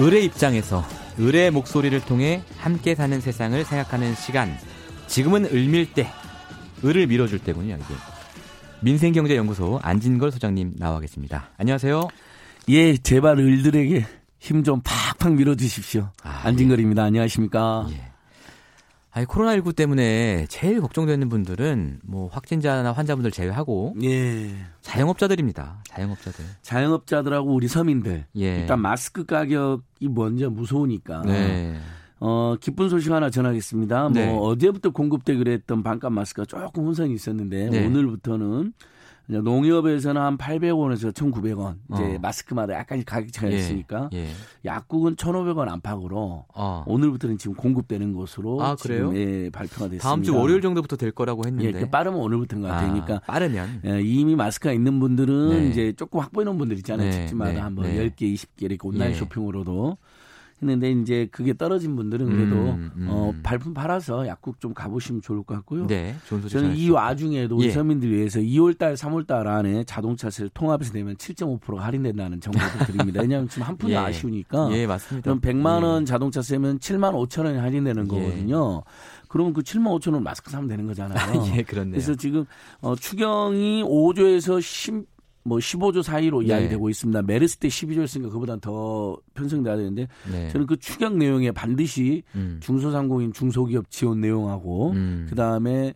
을의 입장에서 을의 목소리를 통해 함께 사는 세상을 생각하는 시간. 지금은 을밀 때, 을을 밀어줄 때군요, 이게. 민생경제연구소 안진걸 소장님 나와 계십니다. 안녕하세요. 예, 제발 을들에게 힘 좀 팍팍 밀어주십시오. 아, 안진걸입니다. 안녕하십니까. 예. 아니, 코로나19 때문에 제일 걱정되는 분들은 뭐 확진자나 환자분들 제외하고 예. 자영업자들입니다. 자영업자들. 자영업자들하고 우리 서민들. 예. 일단 마스크 가격이 먼저 무서우니까. 네. 어, 기쁜 소식 하나 전하겠습니다. 네. 뭐 어제부터 공급되기로 했던 반값 마스크가 조금 혼선이 있었는데 네. 오늘부터는 농협에서는 한 800원에서 1,900원. 이제 어. 마스크마다 약간씩 가격 차이가 있으니까 예. 약국은 1,500원 안팎으로 어. 오늘부터는 지금 공급되는 것으로 아, 지금 그래요? 예, 발표가 됐습니다. 다음 주 월요일 정도부터 될 거라고 예, 했는데. 그 빠르면 오늘부터인 것 같아요. 그러니까 빠르면. 예, 이미 마스크가 있는 분들은 네. 이제 조금 확보해 놓은 분들 있잖아요. 네, 집집마다 네, 한번 네. 10개, 20개 이렇게 온라인 예. 쇼핑으로도 했는데 이제 그게 떨어진 분들은 그래도 음, 음. 어, 발품 팔아서 약국 좀 가보시면 좋을 것 같고요. 네. 저는 이 전해주시고. 와중에도 우리 예. 서민들 위해서 2월달, 3월달 안에 자동차세를 통합해서 내면 7.5% 할인된다는 정보도 드립니다. 왜냐하면 지금 한 푼이 예. 아쉬우니까. 예, 맞습니다. 그럼 100만 원 예. 자동차세면 7만 5천 원이 할인되는 예. 거거든요. 그러면 그 7만 5천 원 마스크 사면 되는 거잖아요. 예, 그렇네요. 그래서 지금 어, 추경이 5조에서 10, 뭐 15조 사이로 네. 이야기되고 있습니다. 메르스 때 12조였으니까 그보다 더 편성돼야 되는데 네. 저는 그 추경 내용에 반드시 음. 중소상공인 중소기업 지원 내용하고 음. 그다음에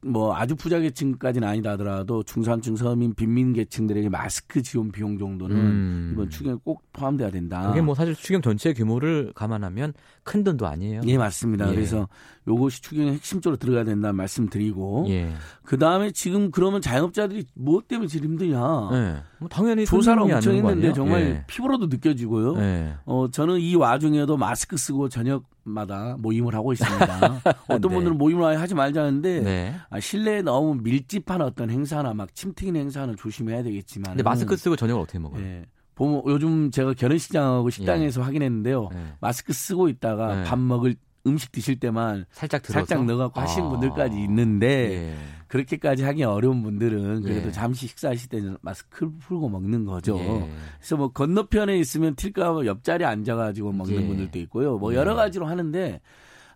뭐 아주 부자계층까지는 아니다 하더라도 중산층 서민 빈민 계층들에게 마스크 지원 비용 정도는 음. 이번 추경에 꼭 포함돼야 된다. 그게 뭐 사실 추경 전체 규모를 감안하면 큰 돈도 아니에요. 예 맞습니다. 예. 그래서 요것이 추경에 핵심적으로 들어가야 된다는 말씀드리고 예. 그 다음에 지금 그러면 자영업자들이 뭐 때문에 제일 힘드냐? 네. 뭐 당연히 조사를 엄청 했는데? 정말 예. 피부로도 느껴지고요. 예. 어, 저는 이 와중에도 마스크 쓰고 저녁마다 모임을 하고 있습니다. 어떤 네. 분들은 모임을 하지 말자는데 네. 아, 실내에 너무 밀집한 어떤 행사나 막 침 튀긴 행사는 조심해야 되겠지만. 근데 마스크 쓰고 저녁을 어떻게 먹어요? 예. 보면 요즘 제가 결혼식장하고 식당에서 확인했는데요. 예. 마스크 쓰고 있다가 네. 밥 먹을 음식 드실 때만 살짝 들어서 살짝 넣어갖고 하시는 아. 분들까지 있는데 예. 그렇게까지 하기 어려운 분들은 그래도 예. 잠시 식사하실 때는 마스크를 풀고 먹는 거죠. 예. 그래서 뭐 건너편에 있으면 튈까 옆자리에 앉아가지고 먹는 예. 분들도 있고요. 뭐 예. 여러 가지로 하는데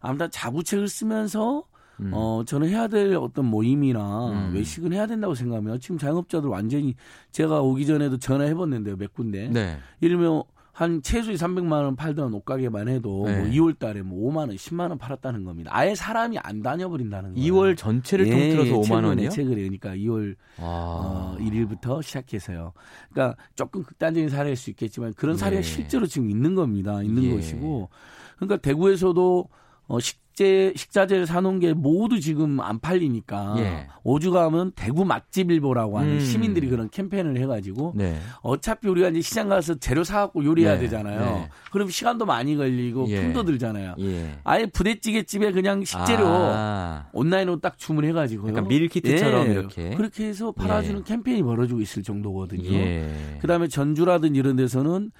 아무튼 자구책을 쓰면서 음. 어 저는 해야 될 어떤 모임이나 음. 외식은 해야 된다고 생각하면 지금 자영업자들 완전히 제가 오기 전에도 전화해봤는데요 몇 군데 네. 예를 들면 한 최소히 300만 원 팔던 옷가게만 해도 네. 뭐 2월 달에 뭐 5만 원, 10만 원 팔았다는 겁니다. 아예 사람이 안 다녀 버린다는 거예요. 2월 전체를 통틀어서 5만 최근에, 원이요? 최근에 그러니까 2월 아. 어, 1일부터 시작해서요. 그러니까 조금 극단적인 사례일 수 있겠지만 그런 사례가 예. 실제로 지금 있는 겁니다. 있는 예. 것이고. 그러니까 대구에서도 어, 식 재 식자재를 사놓은 게 모두 지금 안 팔리니까 예. 오죽하면 대구 맛집 일보라고 하는 음. 시민들이 그런 캠페인을 해가지고 네. 어차피 우리가 이제 시장 가서 재료 사갖고 요리해야 네. 되잖아요. 네. 그럼 시간도 많이 걸리고 예. 품도 들잖아요. 예. 아예 부대찌개 집에 그냥 식재료 아. 온라인으로 딱 주문해가지고요. 약간 밀키트처럼 이렇게. 그렇게 해서 팔아주는 예. 캠페인이 벌어지고 있을 정도거든요. 예. 그다음에 전주라든지 이런 데서는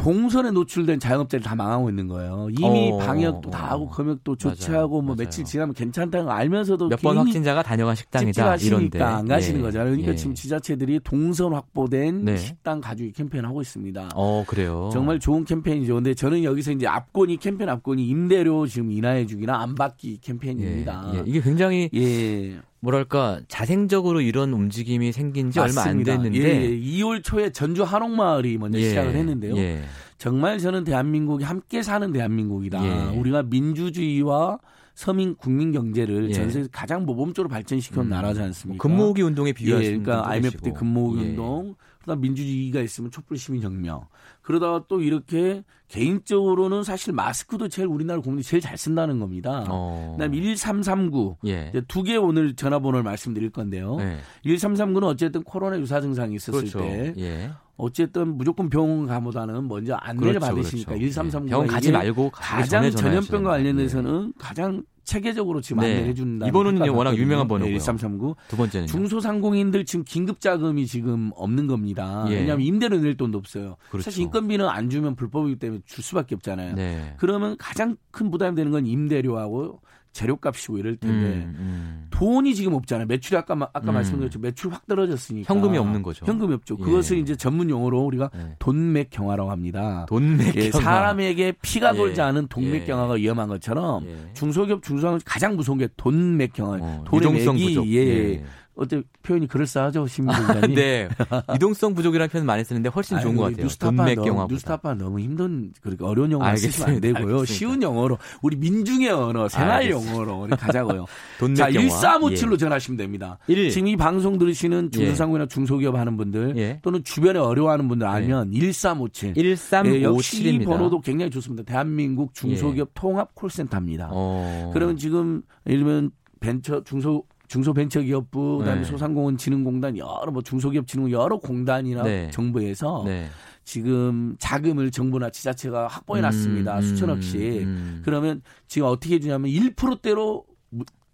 동선에 노출된 자영업자를 다 망하고 있는 거예요. 이미 어, 방역도 어. 다 하고 검역도. 조치하고 뭐 맞아요. 며칠 지나면 괜찮다는 거 알면서도 몇 번 확진자가 다녀간 식당이다 이런데 안 가시는 예. 거잖아요. 그러니까 예. 지금 지자체들이 동선 확보된 네. 식당 가주기 캠페인 하고 있습니다. 어 그래요. 정말 좋은 캠페인이죠. 근데 저는 여기서 이제 앞권이 캠페인 앞권이 임대료 지금 인하해 주기나 안 받기 예. 캠페인입니다. 예. 이게 굉장히 예. 뭐랄까 자생적으로 이런 움직임이 생긴 지 얼마 안 맞습니다. 됐는데 예, 2월 초에 전주 한옥마을이 먼저 예. 시작을 했는데요. 예. 정말 저는 대한민국이 함께 사는 대한민국이다. 예. 우리가 민주주의와 서민 국민 경제를 예. 전 세계 가장 모범적으로 발전시켜 온 음. 나라지 않습니까? 근무기 운동에 예, 비유하시는 그러니까 분도 IMF 때. 근무기 예. 운동, 그다음 민주주의가 있으면 촛불 시민 혁명. 그러다가 또 이렇게 개인적으로는 사실 마스크도 제일 우리나라 국민이 제일 잘 쓴다는 겁니다. 어. 그다음 1339. 예. 두개 오늘 전화번호를 말씀드릴 건데요. 예. 1339는 어쨌든 코로나 유사 증상이 있었을 그렇죠. 때 예. 어쨌든 무조건 병원 가보다는 먼저 안내를 그렇죠, 받으시니까 그렇죠. 1339가 예. 병원 가지 말고 가장 전염병과 관련해서는 가장 체계적으로 지금 네. 안내해 준다. 이번은 워낙 유명한 번호고요. 1339. 두 번째는 중소상공인들 지금 긴급 자금이 지금 없는 겁니다. 예. 왜냐하면 임대료 낼 돈도 없어요. 그렇죠. 사실 인건비는 안 주면 불법이기 때문에 줄 수밖에 없잖아요. 네. 그러면 가장 큰 부담이 되는 건 임대료하고 재료값이고 이럴 텐데 음, 음. 돈이 지금 없잖아요. 매출이 아까 마- 아까 음. 말씀드렸죠. 매출 확 떨어졌으니까 현금이 없는 거죠. 현금이 없죠. 예. 그것을 이제 전문 용어로 우리가 네. 돈맥 경화라고 합니다. 돈맥 예, 경화. 사람에게 피가 예. 돌지 않은 돈맥 예. 경화가 위험한 것처럼 예. 중소기업 중소기업 가장 무서운 게 돈맥 경화. 어, 돈의 유동성 맥이 부족. 예. 예. 어때 표현이 그럴싸하죠 신민장님. 네. 유동성 부족이라는 표현 많이 쓰는데 훨씬 좋은 것 같아요. 뉴스타파 너무. 뉴스타파 너무 힘든 그렇게 어려운 영어 쓰시면 안. 되고요. 알겠습니다. 쉬운 영어로 우리 민중의 언어, 생활 알겠습니다. 영어로 우리 가자고요. 자, 경화. 1457로 전하시면 됩니다. 일. 지금 이 방송 들으시는 중소상공이나 중소기업 하는 분들 예. 또는 주변에 어려워하는 분들 알면 1357. 예. 예, 역시 이 1357입니다. 번호도 굉장히 좋습니다. 대한민국 중소기업 통합 콜센터입니다. 어. 그러면 지금 예를 들면 벤처 중소 중소벤처기업부 그다음에 네. 소상공인진흥공단 여러 뭐 중소기업진흥 여러 공단이나 네. 정부에서 네. 지금 자금을 정부나 지자체가 확보해 놨습니다. 음, 수천억씩. 음. 그러면 지금 어떻게 해주냐면 1%대로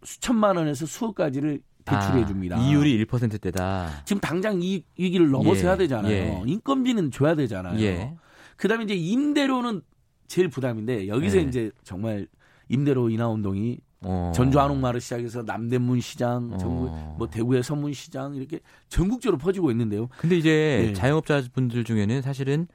수천만 원에서 수억까지를 대출해 아, 줍니다. 이율이 1%대다. 지금 당장 이 위기를 넘어서야 예, 되잖아요. 예. 인건비는 줘야 되잖아요. 예. 그다음에 이제 임대료는 제일 부담인데 여기서 네. 이제 정말 임대료 인하 운동이 어. 전주 한옥마을 시작해서 남대문 시장, 어. 전국 뭐 대구의 서문 시장 이렇게 전국적으로 퍼지고 있는데요. 근데 이제 예. 자영업자분들 중에는 사실은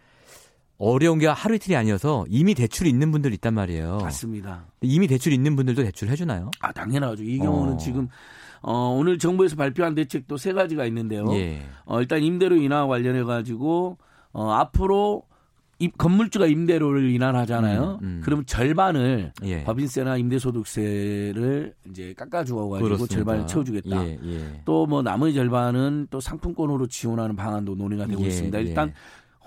어려운 게 하루 이틀이 아니어서 이미 대출이 있는 분들 있단 말이에요. 맞습니다. 이미 대출 있는 분들도 대출 해주나요? 아 당연하죠. 이 경우는 어. 지금 어, 오늘 정부에서 발표한 대책도 세 가지가 있는데요. 예. 어, 일단 임대료 인하 관련해 가지고 어, 앞으로 이 건물주가 임대료를 인하하잖아요. 음, 음. 그러면 절반을 예. 법인세나 임대소득세를 이제 깎아주어 가지고 그렇습니다. 절반을 채워주겠다. 예, 예. 또뭐 나머지 절반은 또 상품권으로 지원하는 방안도 논의가 되고 예, 있습니다. 예. 일단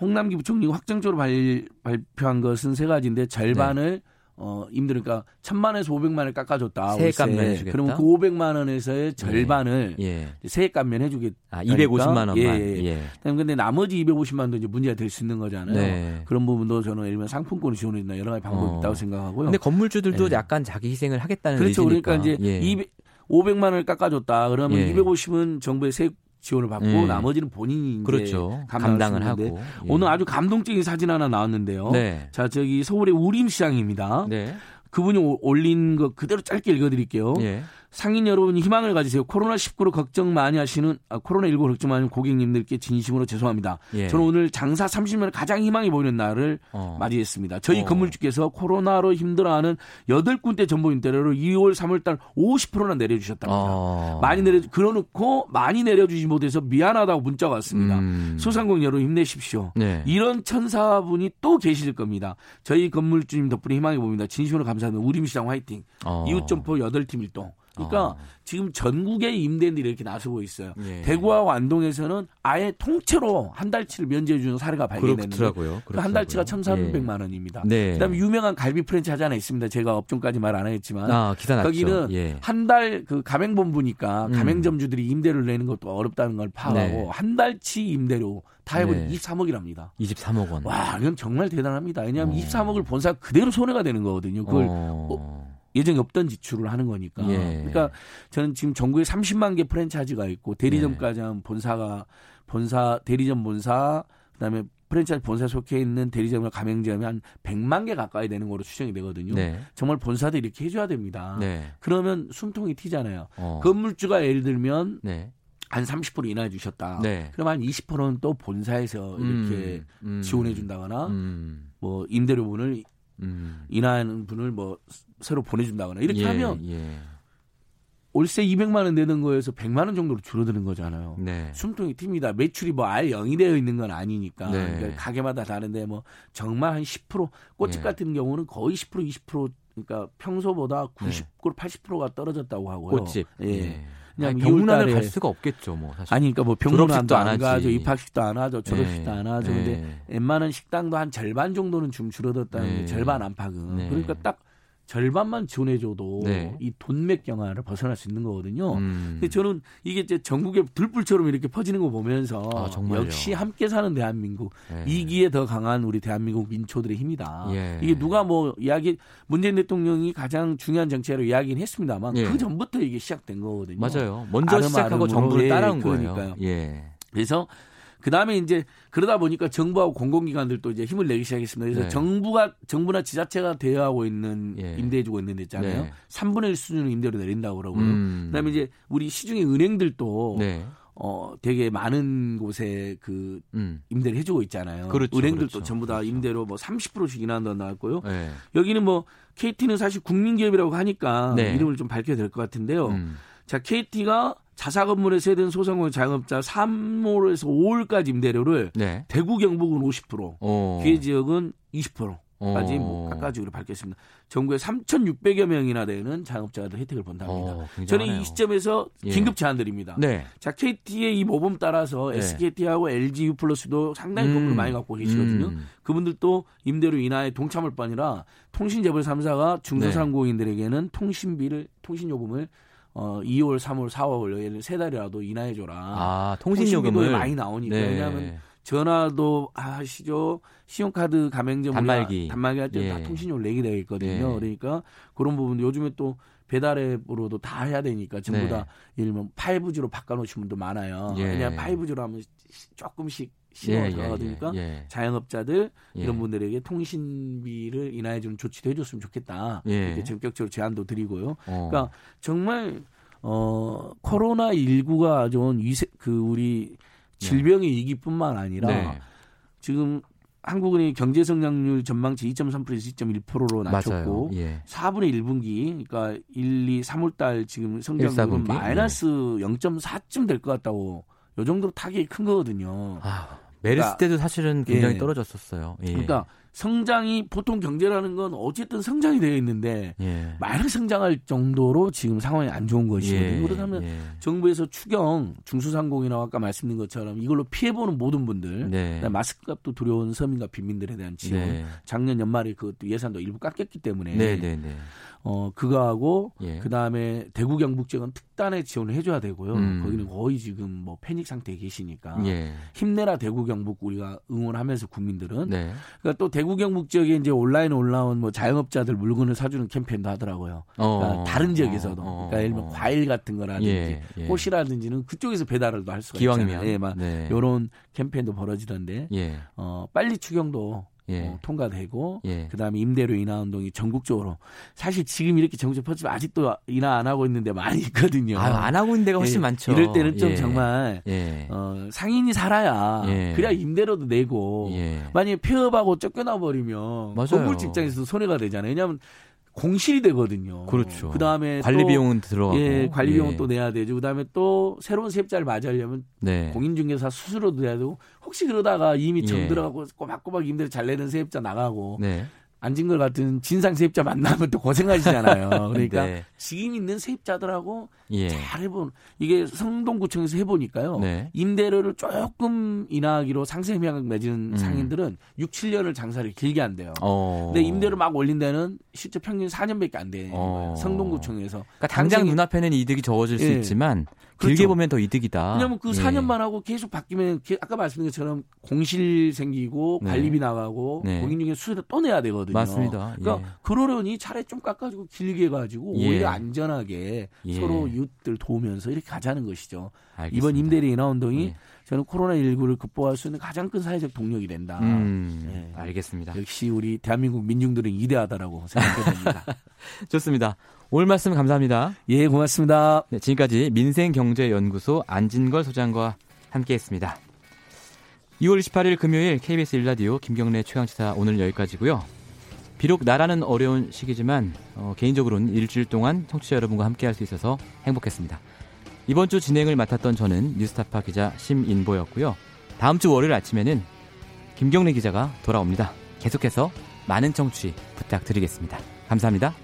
홍남기 부총리가 확정적으로 발, 발표한 것은 세 가지인데 절반을 어 임대료 그러니까 천만에서 오백만을 깎아줬다. 세액. 감면해주겠다? 그러면 그 오백만 원에서의 절반을 예. 세액 감면해주겠다. 아, 250만 원만. 예, 예. 예. 그다음에 근데 나머지 250만도 이제 문제가 될 수 있는 거잖아요. 네. 그런 부분도 저는 예를 들면 상품권을 지원해준다 여러 가지 방법이 어. 있다고 생각하고요. 근데 건물주들도 예. 약간 자기 희생을 하겠다는 그렇죠. 의지니까. 그러니까 이제 예. 200, 500만 원을 깎아줬다. 그러면 예. 250은 정부의 세액 지원을 받고 음. 나머지는 본인이 그렇죠. 감당을 하고. 예. 오늘 아주 감동적인 사진 하나 나왔는데요. 네. 자 저기 서울의 우림시장입니다. 네. 그분이 오- 올린 거 그대로 짧게 읽어드릴게요. 예. 상인 여러분 희망을 가지세요. 코로나 19로 걱정 많이 하시는 아, 코로나 19 걱정 많이 하는 고객님들께 진심으로 죄송합니다. 예. 저는 오늘 장사 30년에 가장 희망이 보이는 날을 어. 맞이했습니다. 저희 어. 건물주께서 코로나로 힘들어하는 8군데 전보 임대료를 2월 3월달 50%나 내려주셨답니다. 어. 많이 내려 그러놓고 많이 내려주지 못해서 미안하다고 문자가 왔습니다. 음. 소상공 여러분 힘내십시오. 네. 이런 천사분이 또 계실 겁니다. 저희 건물주님 덕분에 희망이 보입니다. 진심으로 감사합니다. 우림시장 화이팅. 어. 이웃 점포 8팀 일동. 그러니까 어. 지금 전국의 임대인들이 이렇게 나서고 있어요. 예. 대구와 안동에서는 아예 통째로 한 달치를 면제해 주는 사례가 발견됐는데 그렇더라고요. 그한 달치가 그렇더라고요. 1,300만 원입니다. 네. 그다음에 유명한 갈비 프랜차이즈 하나 있습니다. 제가 업종까지 말 안 하겠지만 아. 거기는 예. 한달 그 가맹본부니까 음. 가맹점주들이 임대료를 내는 것도 어렵다는 걸 파악하고 네. 한 달치 임대료 다 해버리면 네. 23억이랍니다. 23억 원. 와, 이건 정말 대단합니다. 왜냐하면 어. 23억을 본사 그대로 손해가 되는 거거든요. 그걸 어. 예정에 없던 지출을 하는 거니까. 예. 그러니까 저는 지금 전국에 30만 개 프랜차이즈가 있고 대리점까지 하면 본사가 본사 대리점 본사 그다음에 프랜차이즈 본사 속해 있는 대리점과 가맹점이 한 100만 개 가까이 되는 거로 추정이 되거든요. 네. 정말 본사도 이렇게 해줘야 됩니다. 네. 그러면 숨통이 튀잖아요. 어. 건물주가 예를 들면 네. 한30% 인하해 주셨다. 네. 그럼 한 20%는 또 본사에서 이렇게 음. 지원해 준다거나 음. 뭐 임대료분을 음. 인하하는 분을 뭐 새로 보내준다거나 이렇게 예, 하면 예. 월세 200만 원 내는 거에서 100만 원 정도로 줄어드는 거잖아요. 네. 숨통이 튑니다. 매출이 뭐 아예 0이 되어 있는 건 아니니까. 네. 그러니까 가게마다 다른데 뭐 정말 한 10% 꽃집 네. 같은 경우는 거의 10% 20% 그러니까 평소보다 90% 80%가 떨어졌다고 하고요. 꽃집. 예. 예. 왜냐하면 아니, 병문안을 2월 달에 갈 수가 없겠죠, 뭐 사실. 아니 그러니까 뭐 병문안도 안 안 가죠. 입학식도 안 하죠. 졸업식도 예. 안 하죠. 예. 근데 웬만한 식당도 한 절반 정도는 좀 줄어들었다는 게 네. 절반 안팎은. 네. 그러니까 딱 절반만 지원해줘도 네. 이 돈맥 경화를 벗어날 수 있는 거거든요. 음. 근데 저는 이게 이제 전국에 들불처럼 이렇게 퍼지는 거 보면서 아? 역시 함께 사는 대한민국 예. 이기에 더 강한 우리 대한민국 민초들의 힘이다. 예. 이게 누가 뭐 이야기 문재인 대통령이 가장 중요한 정책으로 이야기는 했습니다만 예. 그 전부터 이게 시작된 거거든요. 맞아요. 먼저 시작하고 정부를 예, 따라온 그러니까요. 거예요. 예. 그래서 그 다음에 이제 그러다 보니까 정부하고 공공기관들도 이제 힘을 내기 시작했습니다. 그래서 네. 정부가 정부나 지자체가 대여하고 있는 예. 임대해주고 있는 데 있잖아요. 네. 3분의 1 수준을 임대료 내린다고 그러고요. 음. 그다음에 이제 우리 시중의 은행들도 네. 어 되게 많은 곳에 그 음. 임대를 해주고 있잖아요. 그렇죠, 은행들도 그렇죠. 전부 다 임대로 뭐 30%씩 인하한다고 나왔고요. 네. 여기는 뭐 KT는 사실 국민기업이라고 하니까 네. 이름을 좀 밝혀야 될 것 같은데요. 음. 자, KT가 자사 건물에 세든 소상공인 자영업자 3월에서 5월까지 임대료를 네. 대구 경북은 50%, 어. 기회 지역은 20%까지 어. 뭐 깎아주기로 밝혔습니다. 전국에 3,600여 명이나 되는 자영업자들 혜택을 본답니다. 어, 굉장하네요. 저는 이 시점에서 예. 긴급 제안드립니다. 네. 자, KT의 이 모범 따라서 네. SKT하고 LG U 플러스도 상당히 건물을 음. 많이 갖고 계시거든요. 음. 그분들도 임대료 인하에 동참할 뿐이라 통신재벌 3사가 중소상공인들에게는 통신비를 통신 요금을 어 2월, 3월, 4월 예를 세 달이라도 인하해 줘라. 아, 통신비도 통신 요금을 많이 나오니까 네. 왜냐하면 전화도 하시죠. 신용카드 가맹점 단말기. 단말기 할 때다 예. 통신료를 내게 되어 있거든요. 예. 그러니까 그런 부분 요즘에 또 배달앱으로도 다 해야 되니까 전부 네. 다 예를 들면 5G로 바꿔놓으신 분도 많아요. 예. 왜냐하면 5G로 하면 조금씩 예, 신호가 예, 들어가니까 예, 예. 자영업자들 예. 이런 분들에게 통신비를 인하해주는 조치도 해줬으면 좋겠다. 예. 이렇게 전격적으로 제안도 드리고요. 어. 그러니까 정말 어 코로나 19가 가져온 위세 그 우리 질병의 위기뿐만 아니라 네. 지금 한국은행이 경제 성장률 전망치 2.3%에서 2.1%로 낮췄고. 예. 4분의 1분기 그러니까 1, 2, 3월 달 지금 성장률은 1-4분기? 마이너스 0.4쯤 될 것 같다고 요 정도로 타격이 큰 거거든요. 아, 메르스 그러니까- 때도 사실은 굉장히 예. 떨어졌었어요. 예. 그러니까 성장이 보통 경제라는 건 어쨌든 성장이 되어 있는데 예. 마이너스 성장할 정도로 지금 상황이 안 좋은 것이거든요. 예. 그렇다면 예. 정부에서 추경 중소상공이나 아까 말씀드린 것처럼 이걸로 피해보는 모든 분들 네. 마스크값도 두려운 서민과 빈민들에 대한 지원 네. 작년 연말에 그것도 예산도 일부 깎였기 때문에 네, 네, 네. 어 그거하고 예. 그다음에 대구 경북 지역은 특단의 지원을 해줘야 되고요. 음. 거기는 거의 지금 뭐 패닉 상태에 계시니까 예. 힘내라 대구 경북 우리가 응원하면서 국민들은 네. 그러니까 또 대구 경 북 지역에 이제 온라인 올라온 뭐 자영업자들 물건을 사주는 캠페인도 하더라고요. 어. 그러니까 다른 지역에서도 어, 그러니까 예를 들면 어. 과일 같은 거라든지 예, 예. 꽃이라든지는 그쪽에서 배달을 할 수가 기왕이면. 있잖아요. 예, 막 네. 요런 캠페인도 벌어지던데 예. 어 빨리 추경도 예. 어, 통과되고 예. 그다음에 임대료 인하 운동이 전국적으로 사실 지금 이렇게 전국적으로 퍼지면 아직도 인하 안 하고 있는 데 많이 있거든요. 아, 안 하고 있는 데가 훨씬 예, 많죠. 이럴 때는 좀 예. 정말 예. 어, 상인이 살아야 예. 그래야 임대료도 내고 예. 만약에 폐업하고 쫓겨나 버리면. 건물 직장에서도 손해가 되잖아요. 왜냐하면 공실이 되거든요. 그렇죠. 그 다음에 관리 또, 비용은 들어가고. 예, 관리 비용 예. 은또 내야 되죠. 그 다음에 또 새로운 세입자를 맞이하려면 네. 공인중개사 수수료도 내야 되고 혹시 그러다가 이미 예. 정 들어가고 꼬박꼬박 임대료 잘 내는 세입자 나가고 네. 안진걸 같은 진상 세입자 만나면 또 고생하시잖아요. 그러니까 네. 지금 있는 세입자들하고 예. 잘 해본 이게 성동구청에서 해보니까요. 네. 임대료를 조금 인하하기로 상세 협약 맺은 음. 상인들은 6, 7년을 장사를 길게 한대요. 어. 근데 임대료 막 올린 데는 실제 평균 4년밖에 안 되는 어. 성동구청에서. 그러니까 당장 상생이- 눈앞에는 이득이 적어질 수 예. 있지만 길게 그렇죠. 보면 더 이득이다. 왜냐면 그 예. 4년만 하고 계속 바뀌면 게- 아까 말씀드린 것처럼 공실 생기고 네. 관리비 나가고 네. 공인중개 수수료 또 내야 되거든요. 맞습니다. 그러니까 예. 그러려니 차라리 좀 깎아주고 길게 가지고 예. 오히려 안전하게 예. 서로 이웃들 도우면서 이렇게 가자는 것이죠. 알겠습니다. 이번 임대료 인하 운동이 예. 저는 코로나19를 극복할 수 있는 가장 큰 사회적 동력이 된다. 음, 예. 알겠습니다. 역시 우리 대한민국 민중들은 이대하다라고 생각해 봅니다. 좋습니다. 오늘 말씀 감사합니다. 예, 고맙습니다. 네, 지금까지 민생경제연구소 안진걸 소장과 함께했습니다. 2월 28일 금요일 KBS 일라디오 김경래 최강시사 오늘 여기까지고요. 비록 나라는 어려운 시기지만 어, 개인적으로는 일주일 동안 청취자 여러분과 함께할 수 있어서 행복했습니다. 이번 주 진행을 맡았던 저는 뉴스타파 기자 심인보였고요. 다음 주 월요일 아침에는 김경래 기자가 돌아옵니다. 계속해서 많은 청취 부탁드리겠습니다. 감사합니다.